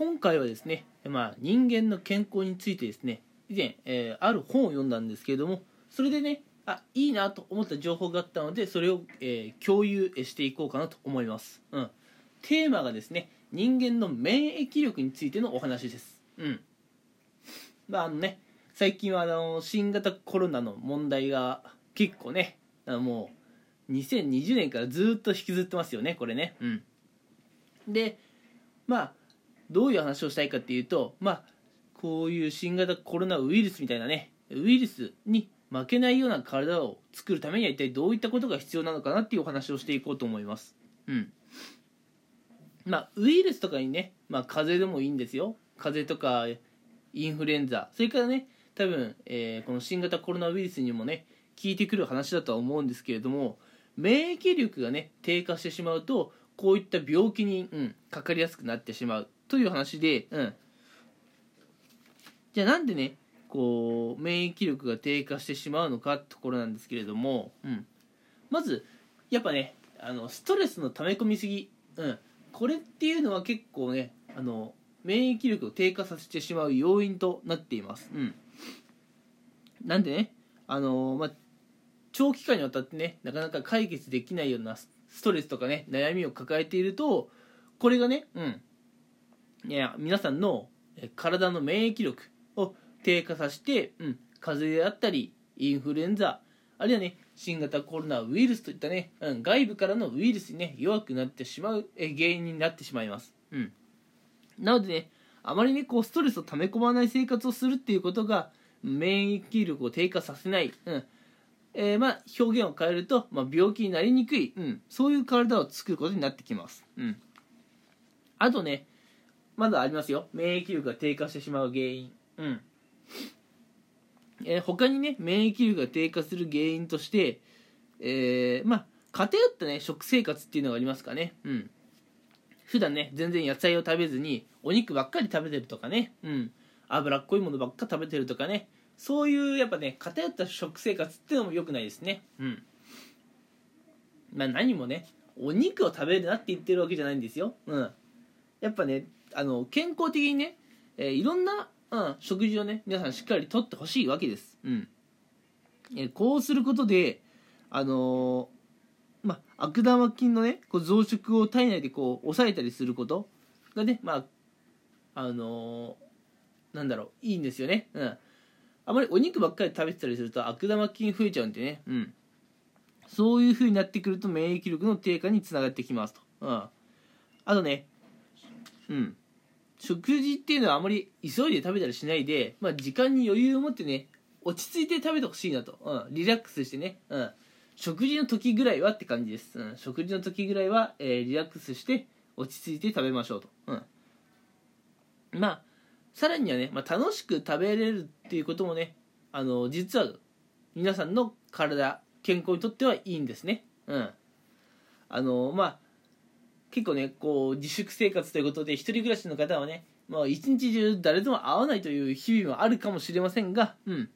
今回はですね、まあ、人間の健康についてですね以前、えー、ある本を読んだんですけれどもそれでねあいいなと思った情報があったのでそれを、えー、共有していこうかなと思います、うん、テーマがですね人間の免疫力についてのお話です。うん。まああのね最近はあの新型コロナの問題が結構ねあのもう2020年からずっと引きずってますよねこれね。うん。でまあどういう話をしたいかっていうとまあこういう新型コロナウイルスみたいなねウイルスに負けないような体を作るためには一体どういったことが必要なのかなっていうお話をしていこうと思います。うん。まあウイルスとかにね、まあ、風邪でもいいんですよ。風邪とかインフルエンザ。それからね多分、えー、この新型コロナウイルスにもね効いてくる話だとは思うんですけれども免疫力がね低下してしまうとこういった病気に、うん、かかりやすくなってしまう。という話で、うん、じゃあなんでねこう免疫力が低下してしまうのかってところなんですけれども、うん、まずやっぱねあのストレスの溜め込みすぎ、うん、これっていうのは結構ねあの免疫力を低下させてしまう要因となっています。うん、なんでねあのまあ長期間にわたってねなかなか解決できないようなストレスとかね悩みを抱えているとこれがねうん。皆さんの体の免疫力を低下させて、うん、風邪であったりインフルエンザあるいはね新型コロナウイルスといったね、うん、外部からのウイルスにね弱くなってしまう原因になってしまいます、うん、なのでねあまりねこうストレスを溜め込まない生活をするっていうことが免疫力を低下させない、うん。えー、まあ表現を変えると、まあ、病気になりにくい、うん、そういう体を作ることになってきます、うん、あとねまだありますよ。免疫力が低下してしまう原因。うん。えー、他にね免疫力が低下する原因として、えー、まあ偏ったね食生活っていうのがありますかね。うん。普段ね全然野菜を食べずにお肉ばっかり食べてるとかね。うん。脂っこいものばっか食べてるとかね。そういうやっぱね偏った食生活っていうのも良くないですね。うん。まあ何もねお肉を食べるなって言ってるわけじゃないんですよ。うん。やっぱねあの健康的にね、えー、いろんなうん、食事をね皆さんしっかりとってほしいわけです、うん。えこうすることであのー、まあ悪玉菌のねこう増殖を体内でこう抑えたりすることがねまああのー、なんだろういいんですよね。うん。あまりお肉ばっかり食べてたりすると悪玉菌増えちゃうんでね。うん。そういう風になってくると免疫力の低下につながってきますと。うん。あとねうん食事っていうのはあまり急いで食べたりしないで、まあ、時間に余裕を持ってね落ち着いて食べてほしいなと、うん、リラックスしてね、うん、食事の時ぐらいはって感じです、うん、食事の時ぐらいは、えー、リラックスして落ち着いて食べましょうと、うん、まあさらにはね、まあ、楽しく食べれるっていうこともねあの実は皆さんの体健康にとってはいいんですね。うん。あのまあ結構ねこう自粛生活ということで一人暮らしの方はねまあ一日中誰とも会わないという日々もあるかもしれませんがうん。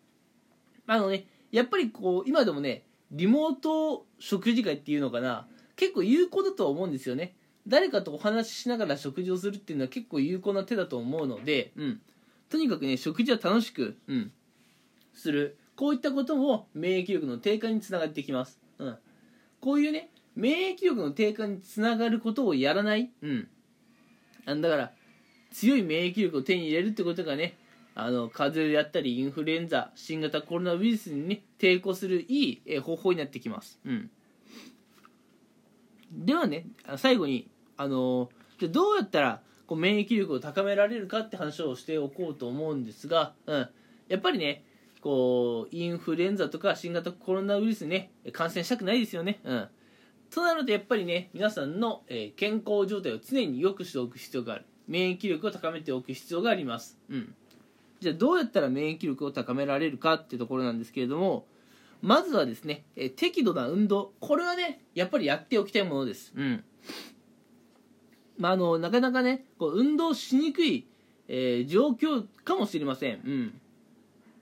あのねやっぱりこう今でもねリモート食事会っていうのかな結構有効だとは思うんですよね。誰かとお話ししながら食事をするっていうのは結構有効な手だと思うので、うん、とにかくね食事は楽しく、うん、する。こういったことも免疫力の低下につながってきます、うん、こういうね免疫力の低下につながることをやらない、うん、だから強い免疫力を手に入れるってことがねあの風邪であったりインフルエンザ新型コロナウイルスにね抵抗するいい方法になってきます、うん、ではね最後にあのじゃどうやったらこう免疫力を高められるかって話をしておこうと思うんですが、うん、やっぱりねこうインフルエンザとか新型コロナウイルスにね感染したくないですよね、うんとなるとやっぱりね皆さんの、え、健康状態を常に良くしておく必要がある。免疫力を高めておく必要があります。うん。じゃあどうやったら免疫力を高められるかっていうところなんですけれどもまずはですね、え、適度な運動。これはねやっぱりやっておきたいものです。うん。まあ、あのなかなかねこう運動しにくい、えー、状況かもしれません、うん。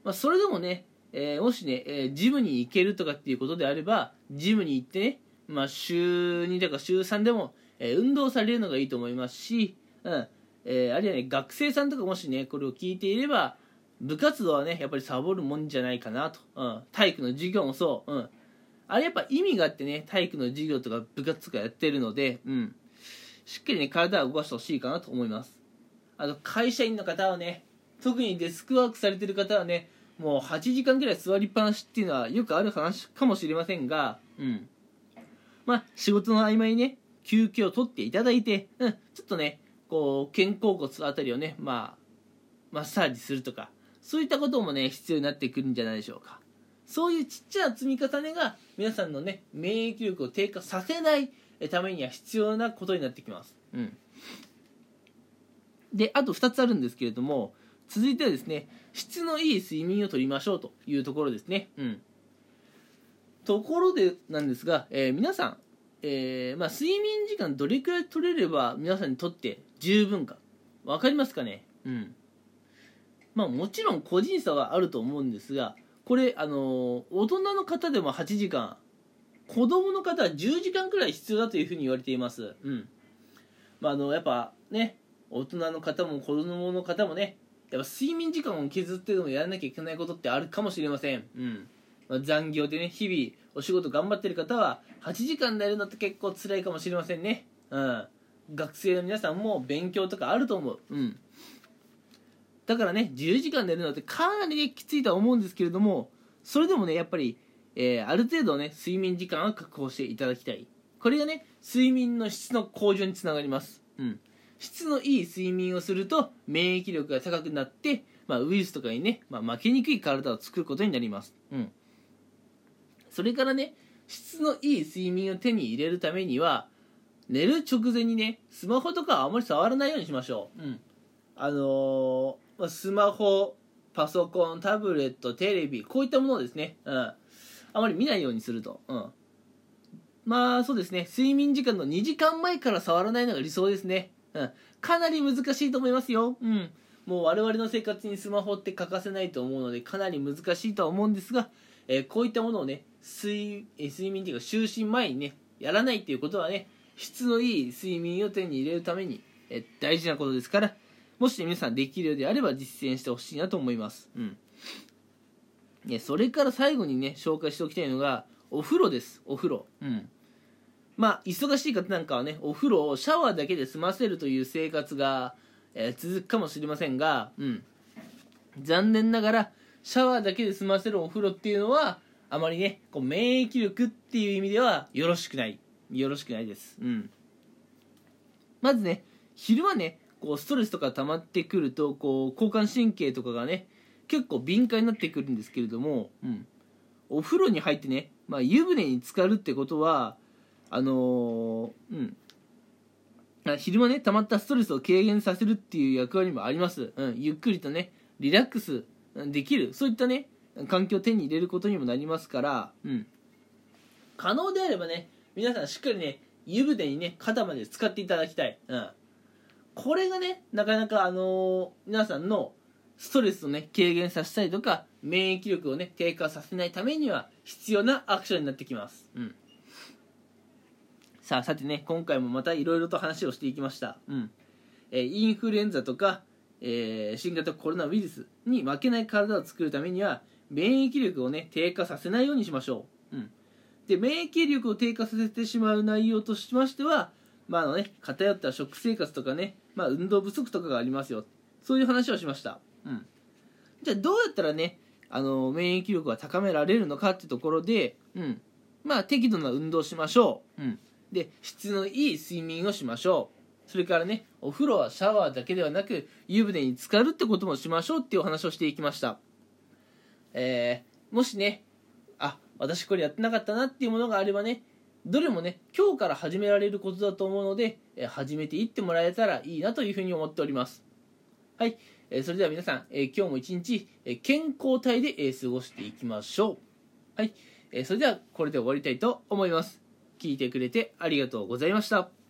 まあ、それでもね、えー、もしね、え、ジムに行けるとかっていうことであればジムに行ってねまあ、週2とか週3でも、えー、運動されるのがいいと思いますし、うん。えーあるいはね学生さんとかもしねこれを聞いていれば部活動はねやっぱりサボるもんじゃないかなと、うん、体育の授業もそう、うん、あれやっぱ意味があってね体育の授業とか部活とかやってるので、うん、しっかりね体を動かしてほしいかなと思います。あと会社員の方はね特にデスクワークされてる方はねもう8時間ぐらい座りっぱなしっていうのはよくある話かもしれませんが、うん、まあ仕事の合間にね休憩を取っていただいて、うん、ちょっとねこう肩甲骨あたりをねまあマッサージするとかそういったこともね必要になってくるんじゃないでしょうか。そういうちっちゃな積み重ねが皆さんのね免疫力を低下させないためには必要なことになってきます、うん、であと2つあるんですけれども続いてはですね質のいい睡眠をとりましょうというところですね、うん、ところでなんですが、えー皆さん、えーまあ、睡眠時間どれくらい取れれば皆さんにとって十分か。分かりますかね？うん。まあもちろん個人差はあると思うんですがこれあの大人の方でも8時間子供の方は10時間くらい必要だというふうに言われています。うん。まああのやっぱね大人の方も子供の方もねやっぱ睡眠時間を削ってでもやらなきゃいけないことってあるかもしれません。うん、残業でね日々お仕事頑張ってる方は8時間寝るのって結構辛いかもしれませんね。うん。学生の皆さんも勉強とかあると思う。うん。だからね10時間寝るのってかなりきついとは思うんですけれどもそれでもねやっぱり、えーある程度ね睡眠時間は確保していただきたい。これがね睡眠の質の向上につながります。うん。質のいい睡眠をすると免疫力が高くなって、まあ、ウイルスとかにね、まあ、負けにくい体を作ることになります。うん。それからね質のいい睡眠を手に入れるためには寝る直前にねスマホとかはあまり触らないようにしましょう、うん、あのーまあスマホパソコンタブレットテレビこういったものをですね、うん、あまり見ないようにすると、うん、まあそうですね。睡眠時間の2時間前から触らないのが理想ですね、うん、かなり難しいと思いますよ、うん、もう我々の生活にスマホって欠かせないと思うのでかなり難しいとは思うんですが、えーこういったものをね睡えー睡眠というか就寝前にねやらないっていうことはね質のいい睡眠を手に入れるために、えー大事なことですからもし、ね、皆さんできるようであれば実践してほしいなと思います、うん。ね、それから最後にね紹介しておきたいのがお風呂です。お風呂。うん。まあ忙しい方なんかはねお風呂をシャワーだけで済ませるという生活が、えー続くかもしれませんが、うん、残念ながらシャワーだけで済ませるお風呂っていうのはあまりねこう免疫力っていう意味ではよろしくない。よろしくないです。うん。まずね昼間ねこうストレスとか溜まってくるとこう交感神経とかがね結構敏感になってくるんですけれども、うん、お風呂に入ってね、まあ、湯船に浸かるってことはあのーうん。昼間ね溜まったストレスを軽減させるっていう役割もあります、うん、ゆっくりとねリラックスできるそういったね環境を手に入れることにもなりますから、うん、可能であればね皆さんしっかりね湯船にね肩まで使っていただきたい、うん、これがねなかなかあのー皆さんのストレスをね軽減させたりとか免疫力をね低下させないためには必要なアクションになってきます、うん、さあさてね今回もまたいろいろと話をしていきました、うん。えーインフルエンザとか、えー新型コロナウイルスに負けない体を作るためには免疫力をね低下させないようにしましょう、うん、で免疫力を低下させてしまう内容としましては、まああのね、偏った食生活とかね、まあ、運動不足とかがありますよ。そういう話をしました、うん、じゃあどうやったらねあの免疫力が高められるのかってところで、うん、まあ適度な運動をしましょう、うん、で質のいい睡眠をしましょう。それからねお風呂はシャワーだけではなく湯船に浸かるってこともしましょうっていうお話をしていきました。えーもしねあ私これやってなかったなっていうものがあればねどれもね今日から始められることだと思うので、えー始めていってもらえたらいいなというふうに思っております。はい、えーそれでは皆さん、え今日も一日、え健康体で、え過ごしていきましょう。はい、えそれではこれで終わりたいと思います。聞いてくれてありがとうございました。